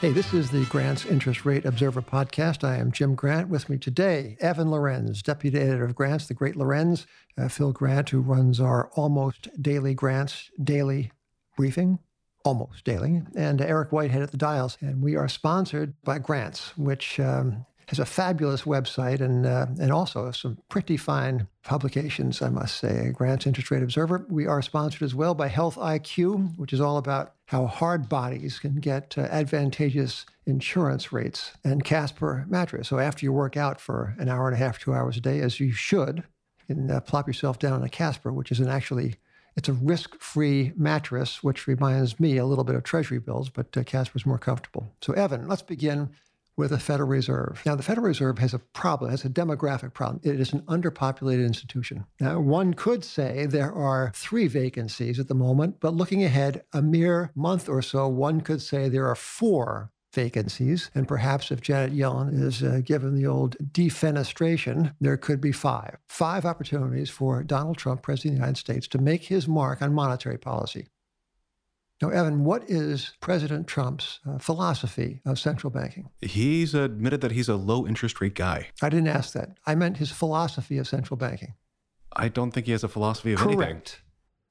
Hey, this is the Grant's Interest Rate Observer podcast. I am Jim Grant. With me today, Evan Lorenz, deputy editor of Grants, the great Lorenz, uh, Phil Grant, who runs our almost daily Grants daily briefing, almost daily, and Eric Whitehead at the Dials. And we are sponsored by Grants, which um, has a fabulous website and uh, and also some pretty fine publications, I must say. Grant's Interest Rate Observer. We are sponsored as well by Health IQ, which is all about how hard bodies can get uh, advantageous insurance rates, and Casper mattress. So after you work out for an hour and a half, two hours a day, as you should, you can uh, plop yourself down on a Casper, which is an actually it's a risk-free mattress, which reminds me a little bit of Treasury bills, but uh, Casper's more comfortable. So Evan, let's begin with the Federal Reserve. Now, the Federal Reserve has a problem, it has a demographic problem. It is an underpopulated institution. Now, one could say there are three vacancies at the moment, but looking ahead a mere month or so, one could say there are four vacancies. And perhaps if Janet Yellen is uh, given the old defenestration, there could be five. Five opportunities for Donald Trump, President of the United States, to make his mark on monetary policy. Now, Evan, what is President Trump's uh, philosophy of central banking? He's admitted that he's a low interest rate guy. I didn't ask that. I meant his philosophy of central banking. I don't think he has a philosophy of Correct. anything.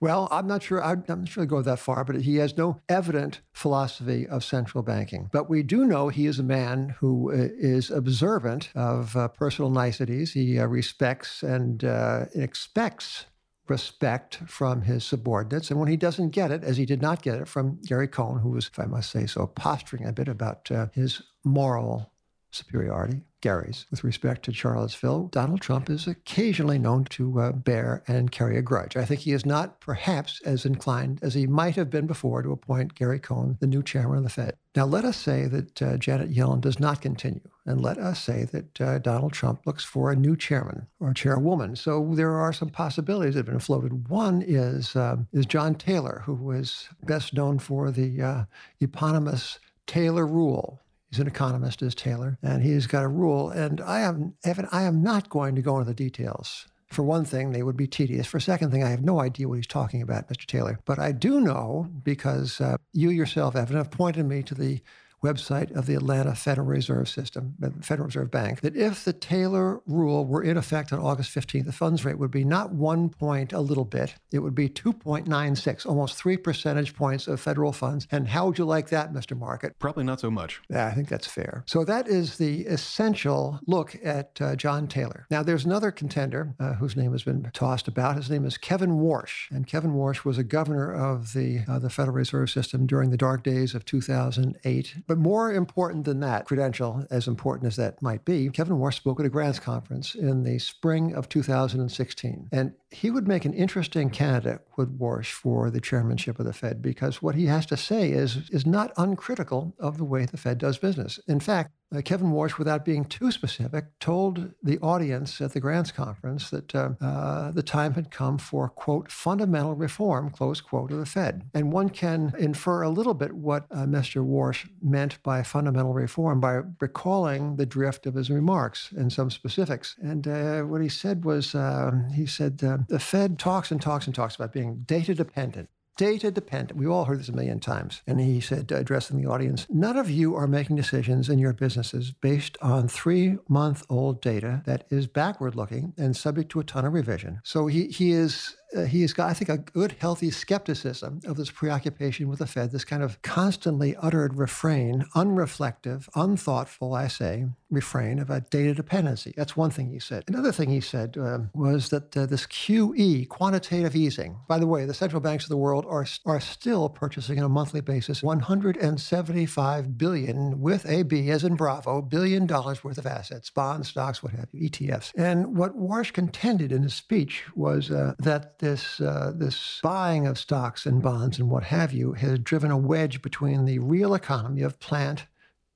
Well, I'm not sure. I'm not sure to go that far, but he has no evident philosophy of central banking. But we do know he is a man who uh, observant of uh, personal niceties. He uh, respects and uh, expects respect from his subordinates. And when he doesn't get it, as he did not get it from Gary Cohn, who was, if I must say so, posturing a bit about uh, his moral superiority, Gary's, with respect to Charlottesville, Donald Trump is occasionally known to uh, bear and carry a grudge. I think he is not perhaps as inclined as he might have been before to appoint Gary Cohn, the new chairman of the Fed. Now, let us say that uh, Janet Yellen does not continue, and let us say that uh, Donald Trump looks for a new chairman or chairwoman. So there are some possibilities that have been floated. One is um, is John Taylor, who is best known for the uh, eponymous Taylor Rule, He's an economist, is Taylor, and he's got a rule. And I am, Evan, I am not going to go into the details. For one thing, they would be tedious. For a second thing, I have no idea what he's talking about, Mr. Taylor. But I do know because uh, you yourself, Evan, have pointed me to the website of the Atlanta Federal Reserve System, the Federal Reserve Bank, that if the Taylor rule were in effect on August 15th, the funds rate would be not one point a little bit, it would be 2.96, almost three percentage points of federal funds. And how would you like that, Mr. Market? Probably not so much. Yeah, I think that's fair. So that is the essential look at uh, John Taylor. Now, there's another contender uh, whose name has been tossed about. His name is Kevin Warsh, and Kevin Warsh was a governor of the uh, the Federal Reserve System during the dark days of 2008. But more important than that credential, as important as that might be, Kevin Warsh spoke at a grants conference in the spring of 2016, and he would make an interesting candidate, would Warsh, for the chairmanship of the Fed because what he has to say is is not uncritical of the way the Fed does business. In fact, uh, Kevin Warsh, without being too specific, told the audience at the grants conference that uh, uh, the time had come for, quote, fundamental reform, close quote, of the Fed. And one can infer a little bit what uh, Mr. Warsh meant by fundamental reform by recalling the drift of his remarks and some specifics. And uh, what he said was, um, he said, uh, the Fed talks and talks and talks about being data dependent data dependent. We've all heard this a million times. And he said, addressing the audience, none of you are making decisions in your businesses based on three month old data that is backward looking and subject to a ton of revision. So he, he is uh, he has got, I think, a good, healthy skepticism of this preoccupation with the Fed, this kind of constantly uttered refrain, unreflective, unthoughtful, I say, refrain about data dependency. That's one thing he said. Another thing he said um, was that uh, this QE, quantitative easing, by the way, the central banks of the world are, are still purchasing on a monthly basis 175 billion with a B as in Bravo, billion dollars worth of assets, bonds, stocks, what have you, ETFs. And what Warsh contended in his speech was uh, that this uh, this buying of stocks and bonds and what have you has driven a wedge between the real economy of plant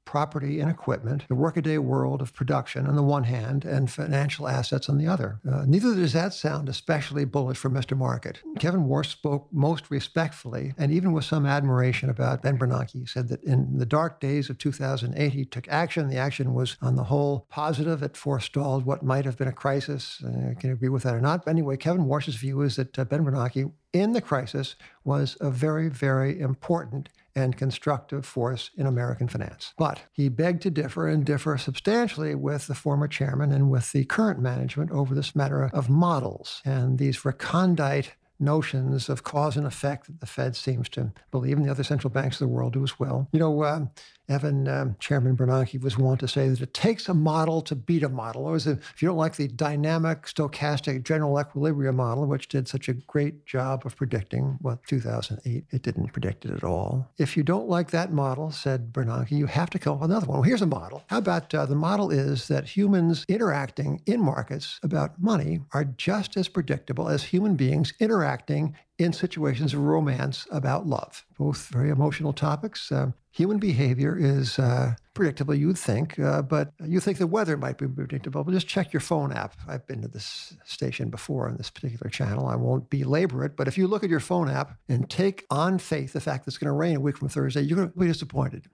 property and equipment, the workaday world of production on the one hand, and financial assets on the other. Uh, neither does that sound especially bullish for Mr. Market. Kevin Warsh spoke most respectfully and even with some admiration about Ben Bernanke. He said that in the dark days of 2008, he took action. The action was, on the whole, positive. It forestalled what might have been a crisis. Uh, can agree with that or not. But anyway, Kevin Warsh's view is that uh, Ben Bernanke in the crisis was a very, very important and constructive force in American finance. But he begged to differ and differ substantially with the former chairman and with the current management over this matter of models and these recondite notions of cause and effect that the Fed seems to believe, and the other central banks of the world do as well. You know, uh, Evan, um, Chairman Bernanke was wont to say that it takes a model to beat a model. Or if you don't like the dynamic, stochastic, general equilibrium model, which did such a great job of predicting, well, 2008, it didn't predict it at all. If you don't like that model, said Bernanke, you have to come up with another one. Well, here's a model. How about uh, the model is that humans interacting in markets about money are just as predictable as human beings interacting in situations of romance about love. Both very emotional topics. Uh, human behavior is uh, predictable, you'd think, uh, but you think the weather might be predictable. But just check your phone app. I've been to this station before on this particular channel. I won't belabor it, but if you look at your phone app and take on faith the fact that it's going to rain a week from Thursday, you're going to be disappointed.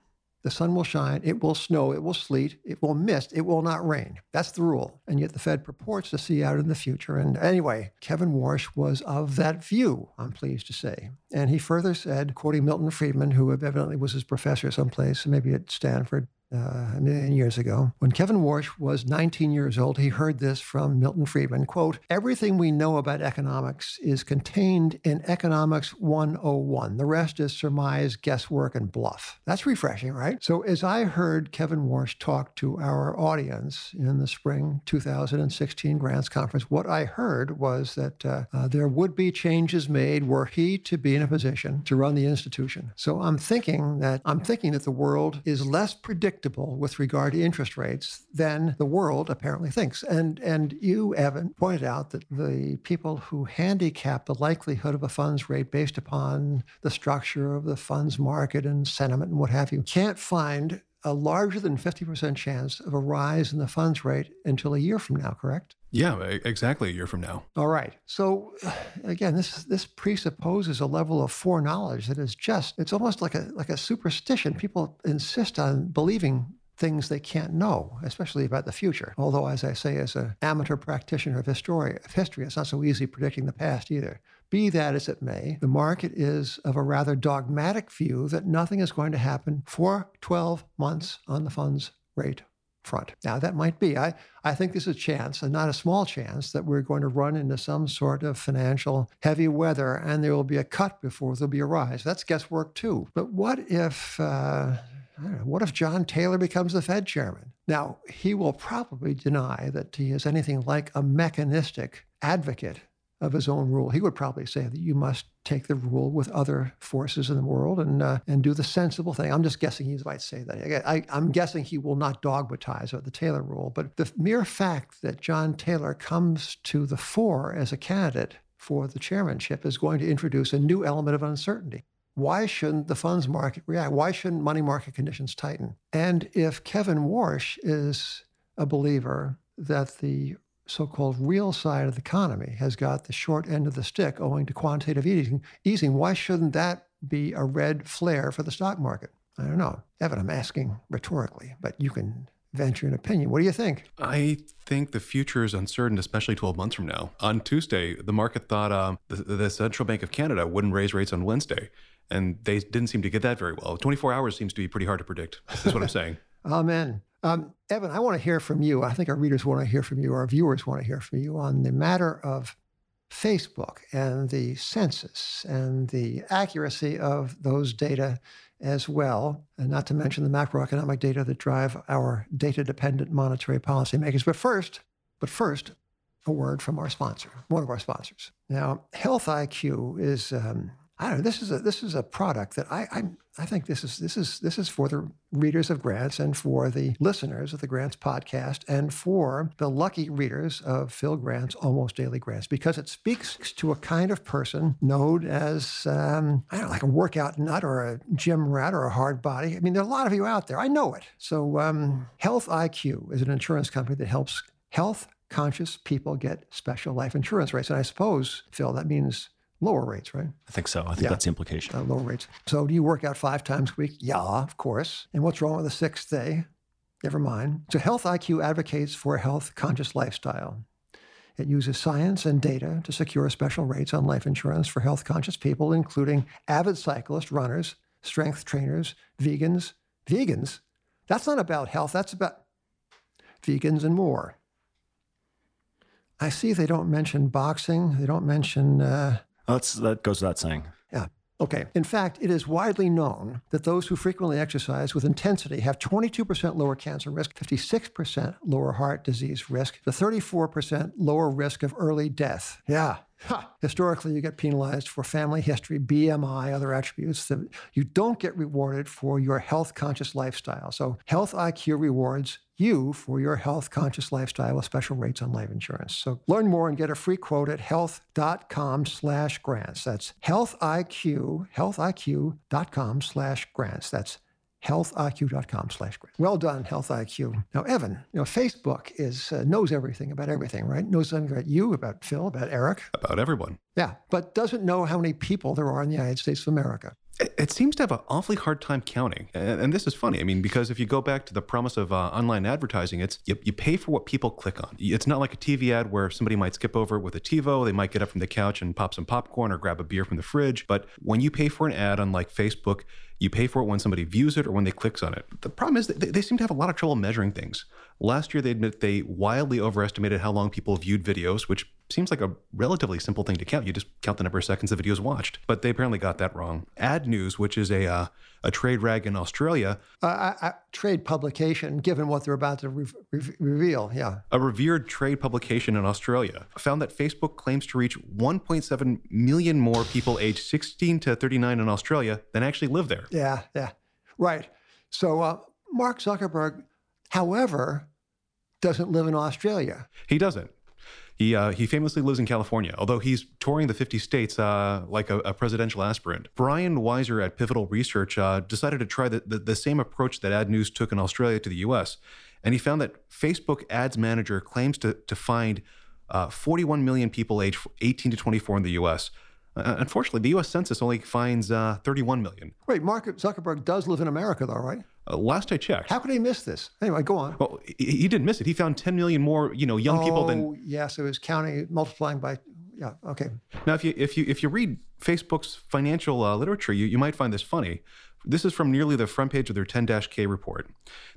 The sun will shine, it will snow, it will sleet, it will mist, it will not rain. That's the rule. And yet the Fed purports to see out in the future. And anyway, Kevin Warsh was of that view, I'm pleased to say. And he further said, quoting Milton Friedman, who evidently was his professor someplace, maybe at Stanford, uh, a million years ago. When Kevin Warsh was 19 years old, he heard this from Milton Friedman, quote, everything we know about economics is contained in Economics 101. The rest is surmise, guesswork, and bluff. That's refreshing, right? So as I heard Kevin Warsh talk to our audience in the spring 2016 Grants Conference, what I heard was that uh, uh, there would be changes made were he to be in a position to run the institution. So I'm thinking that I'm thinking that the world is less predictable predictable with regard to interest rates than the world apparently thinks. And and you, Evan, pointed out that the people who handicap the likelihood of a funds rate based upon the structure of the funds market and sentiment and what have you can't find a larger than 50% chance of a rise in the funds rate until a year from now, correct? Yeah, exactly a year from now. All right. So uh, again, this this presupposes a level of foreknowledge that is just it's almost like a like a superstition. People insist on believing things they can't know, especially about the future. Although, as I say, as an amateur practitioner of history, of history, it's not so easy predicting the past either. Be that as it may, the market is of a rather dogmatic view that nothing is going to happen for 12 months on the funds rate front. Now, that might be. I, I think there's a chance, and not a small chance, that we're going to run into some sort of financial heavy weather and there will be a cut before there'll be a rise. That's guesswork too. But what if, uh, know, what if John Taylor becomes the Fed chairman? Now, he will probably deny that he is anything like a mechanistic advocate of his own rule. He would probably say that you must take the rule with other forces in the world and uh, and do the sensible thing. I'm just guessing he might say that. I, am guessing he will not dogmatize the Taylor rule, but the mere fact that John Taylor comes to the fore as a candidate for the chairmanship is going to introduce a new element of uncertainty. Why shouldn't the funds market react? Why shouldn't money market conditions tighten? And if Kevin Warsh is a believer that the so called real side of the economy has got the short end of the stick owing to quantitative easing, easing. Why shouldn't that be a red flare for the stock market? I don't know. Evan, I'm asking rhetorically, but you can venture an opinion. What do you think? I think the future is uncertain, especially 12 months from now. On Tuesday, the market thought um, the, the Central Bank of Canada wouldn't raise rates on Wednesday, and they didn't seem to get that very well. 24 hours seems to be pretty hard to predict, is what I'm saying. Amen. Um, Evan, I want to hear from you. I think our readers want to hear from you, our viewers want to hear from you on the matter of Facebook and the census and the accuracy of those data as well, and not to mention the macroeconomic data that drive our data-dependent monetary policy makers. But first, but first, a word from our sponsor, one of our sponsors. Now, Health IQ is um, I don't know. This is a this is a product that I I, I think this is this is this is for the readers of Grants and for the listeners of the Grants podcast and for the lucky readers of Phil Grant's Almost Daily Grants because it speaks to a kind of person known as um, I don't know, like a workout nut or a gym rat or a hard body. I mean, there are a lot of you out there. I know it. So um, Health IQ is an insurance company that helps health conscious people get special life insurance rates. And I suppose, Phil, that means lower rates, right? I think so. I think yeah. that's the implication. Uh, lower rates. So do you work out five times a week? Yeah, of course. And what's wrong with the sixth day? Never mind. So Health IQ advocates for a health conscious lifestyle. It uses science and data to secure special rates on life insurance for health conscious people, including avid cyclists, runners, strength trainers, vegans, vegans. That's not about health, that's about vegans and more. I see they don't mention boxing, they don't mention. Uh, That's, that goes without saying. yeah. Okay. In fact, it is widely known that those who frequently exercise with intensity have 22% lower cancer risk, 56% lower heart disease risk, the 34% lower risk of early death. Yeah. Historically, you get penalized for family history, BMI, other attributes that you don't get rewarded for your health conscious lifestyle. So, Health IQ rewards you for your health conscious lifestyle with special rates on life insurance. So, learn more and get a free quote at health.com slash grants. That's healthiq, healthiq.com slash grants. That's healthiq.com slash grants. Well done, Health IQ. Now, Evan, you know, Facebook is uh, knows everything about everything, right? Knows something about you, about Phil, about Eric. About everyone. Yeah, but doesn't know how many people there are in the United States of America. It, seems to have an awfully hard time counting. And, this is funny. I mean, because if you go back to the promise of uh, online advertising, it's you, you pay for what people click on. It's not like a TV ad where somebody might skip over it with a TiVo. They might get up from the couch and pop some popcorn or grab a beer from the fridge. But when you pay for an ad on like Facebook, you pay for it when somebody views it or when they clicks on it. The problem is they, they seem to have a lot of trouble measuring things. Last year, they admit they wildly overestimated how long people viewed videos, which seems like a relatively simple thing to count. You just count the number of seconds the video is watched. But they apparently got that wrong. Ad News, which is a uh, a trade rag in Australia, Uh, I, I, trade publication, given what they're about to re- re- reveal. Yeah. a revered trade publication in Australia, found that Facebook claims to reach 1.7 million more people aged 16 to 39 in Australia than actually live there. Yeah, yeah, right. So uh, Mark Zuckerberg, however, doesn't live in Australia. He doesn't. He, uh, he famously lives in California, although he's touring the 50 states uh, like a, a presidential aspirant. Brian Wieser at Pivotal Research uh, decided to try the, the, the same approach that Ad News took in Australia to the US. And he found that Facebook Ads Manager claims to, to find uh, 41 million people aged 18 to 24 in the US. Uh, unfortunately, the US Census only finds uh, 31 million. Wait, Mark Zuckerberg does live in America, though, right? Uh, last I checked. How could he miss this? Anyway, go on. well, he, he didn't miss it. He found 10 million more, you know, young people than Oh, yes, it was counting, multiplying by, yeah, okay. Now, if you if you if you read Facebook's financial uh, literature, you, you might find this funny. This is from nearly the front page of their 10-K report.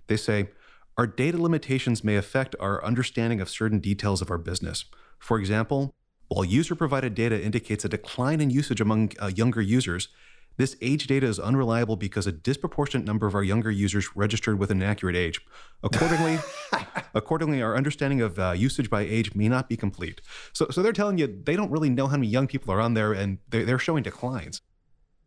They say, "Our data limitations may affect our understanding of certain details of our business. For example, while user-provided data indicates a decline in usage among uh, younger users." This age data is unreliable because a disproportionate number of our younger users registered with an accurate age. Accordingly, accordingly, our understanding of uh, usage by age may not be complete. So, so they're telling you they don't really know how many young people are on there, and they're, they're showing declines.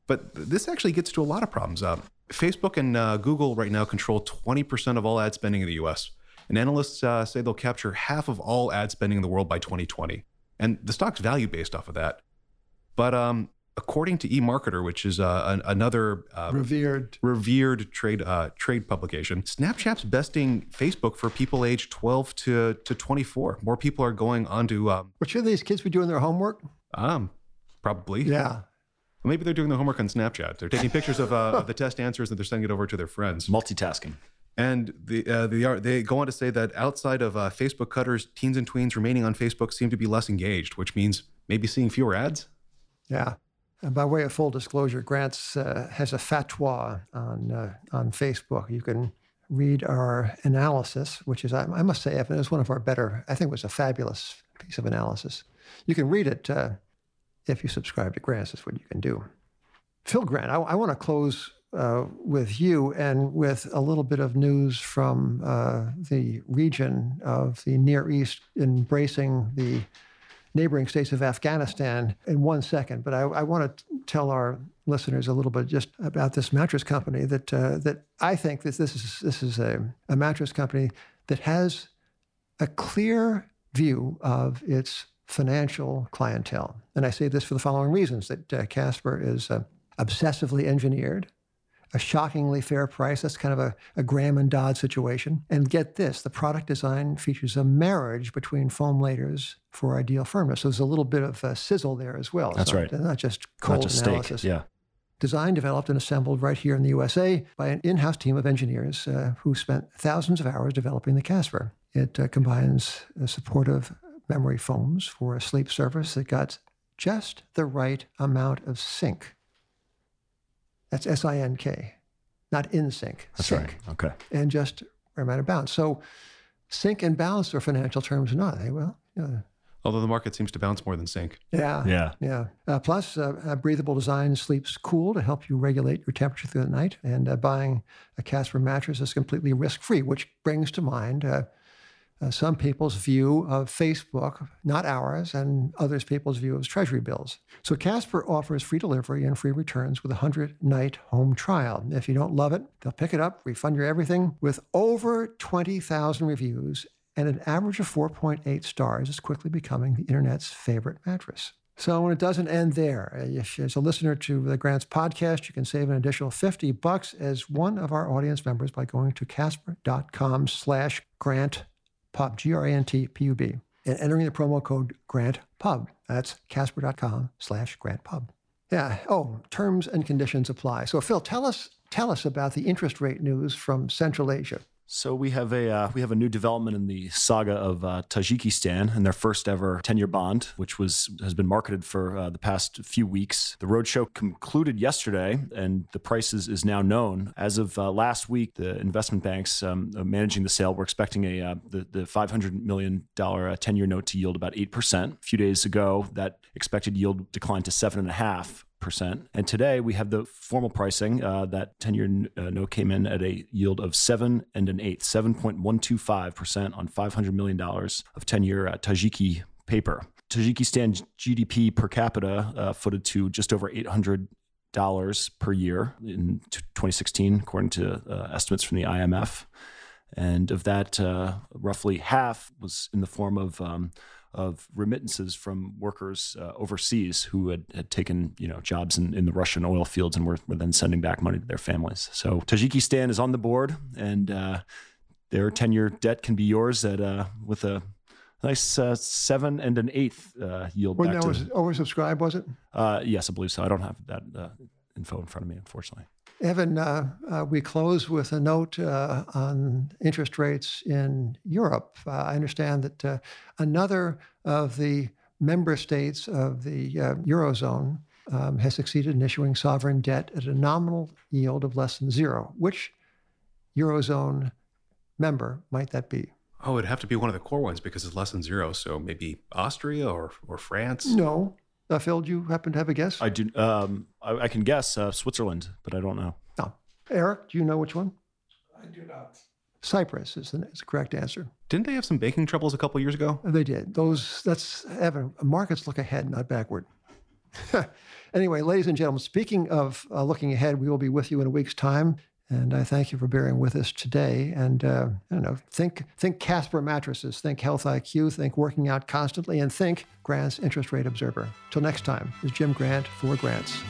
But this actually gets to a lot of problems. Uh, Facebook and uh, Google right now control 20% of all ad spending in the U.S. And analysts uh, say they'll capture half of all ad spending in the world by 2020. And the stock's value based off of that. But um, according to eMarketer, which is uh, an, another uh, Revered. revered trade uh, trade publication. Snapchat's besting Facebook for people aged 12 to, to 24. More people are going onto um, But should these kids be doing their homework? um probably. Yeah. Maybe they're doing the homework on Snapchat. They're taking pictures of, uh, of the test answers and they're sending it over to their friends. Multitasking. And the, uh, the are, they go on to say that outside of uh, Facebook cutters, teens and tweens remaining on Facebook seem to be less engaged, which means maybe seeing fewer ads. Yeah. And by way of full disclosure, Grants uh, has a fatwa on uh, on Facebook. You can read our analysis, which is, I, I must say, Evan, it was one of our better. I think it was a fabulous piece of analysis. You can read it uh, if you subscribe to Grants. That's what you can do. Phil Grant, I, I want to close uh, with you and with a little bit of news from uh, the region of the Near East embracing the neighboring states of Afghanistan in one second. But I, I want to tell our listeners a little bit just about this mattress company that uh, that I think that this is this is a, a mattress company that has a clear view of its financial clientele. And I say this for the following reasons: that uh, Casper is uh, obsessively engineered a shockingly fair price. That's kind of a, a Graham and Dodd situation. And get this the product design features a marriage between foam laters for ideal firmness. So there's a little bit of uh, sizzle there as well. That's So right. Not just cold Not just analysis. steak. Yeah. Designed, developed, and assembled right here in the USA by an in house team of engineers uh, who spent thousands of hours developing the Casper. It uh, combines supportive memory foams for a sleep surface that got just the right amount of sink That's S I N K, not in sync. That's sync. right. Okay. And just remain out of bounds. So sync and balance are financial terms, not they? Well, you know, Although the market seems to bounce more than sync. yeah. Yeah. Yeah. Uh, plus, uh, a breathable design sleeps cool to help you regulate your temperature through the night. And uh, buying a Casper mattress is completely risk free, which brings to mind uh, some people's view of Facebook, not ours, and others people's view of treasury bills. So Casper offers free delivery and free returns with a 100 night home trial. If you don't love it, they'll pick it up, refund your everything. With over 20,000 reviews and an average of 4.8 stars, it's quickly becoming the internet's favorite mattress. So when it doesn't end there, if as a listener to the Grants podcast, you can save an additional 50 bucks as one of our audience members by going to casper.com slash grant pub, G-R-A-N-T-P-U-B, and entering the promo code grant pub. That's casper.com slash grant pub. Yeah. Oh, terms and conditions apply. So Phil, tell us tell us about the interest rate news from Central Asia. So we have a uh, we have a new development in the saga of uh, Tajikistan and their first ever ten year bond, which was has been marketed for uh, the past few weeks. The roadshow concluded yesterday, and the price is, is now known. As of uh, last week, the investment banks um, managing the sale were expecting a uh, the the five hundred million dollar ten year note to yield about eight percent. A few days ago, that expected yield declined to seven and a half percent. And today we have the formal pricing. Uh, that 10 year uh, note came in at a yield of seven and an eighth, 7.125 percent on 500 million dollars of 10 year uh, Tajiki paper. Tajikistan GDP per capita uh, footed to just over 800 dollars per year in t- 2016, according to uh, estimates from the IMF. And of that, uh, roughly half was in the form of um, of remittances from workers uh, overseas who had, had taken you know jobs in, in the Russian oil fields and were, were then sending back money to their families. So Tajikistan is on the board, and uh, their ten year debt can be yours at uh, with a nice uh, seven and an eighth uh, yield. When back that was oversubscribed, was it? uh, yes, I believe so. I don't have that uh, info in front of me, unfortunately. Evan, uh, uh, we close with a note uh, on interest rates in Europe. Uh, I understand that uh, another of the member states of the uh, Eurozone um, has succeeded in issuing sovereign debt at a nominal yield of less than zero. Which Eurozone member might that be? Oh, it'd have to be one of the core ones because it's less than zero. So maybe Austria or or France. No. Uh, Phil, do you happen to have a guess? I do. Um, I, I can guess uh, Switzerland, but I don't know. no. Eric, do you know which one? I do not. Cyprus is the, is the correct answer. Didn't they have some banking troubles a couple years ago? They did. Those that's Evan. Markets look ahead, not backward. anyway, ladies and gentlemen, speaking of uh, looking ahead, we will be with you in a week's time, and I thank you for bearing with us today. And uh, I don't know, think think Casper mattresses, think Health IQ, think working out constantly, and think Grant's Interest Rate Observer. Till next time, is Jim Grant for Grants.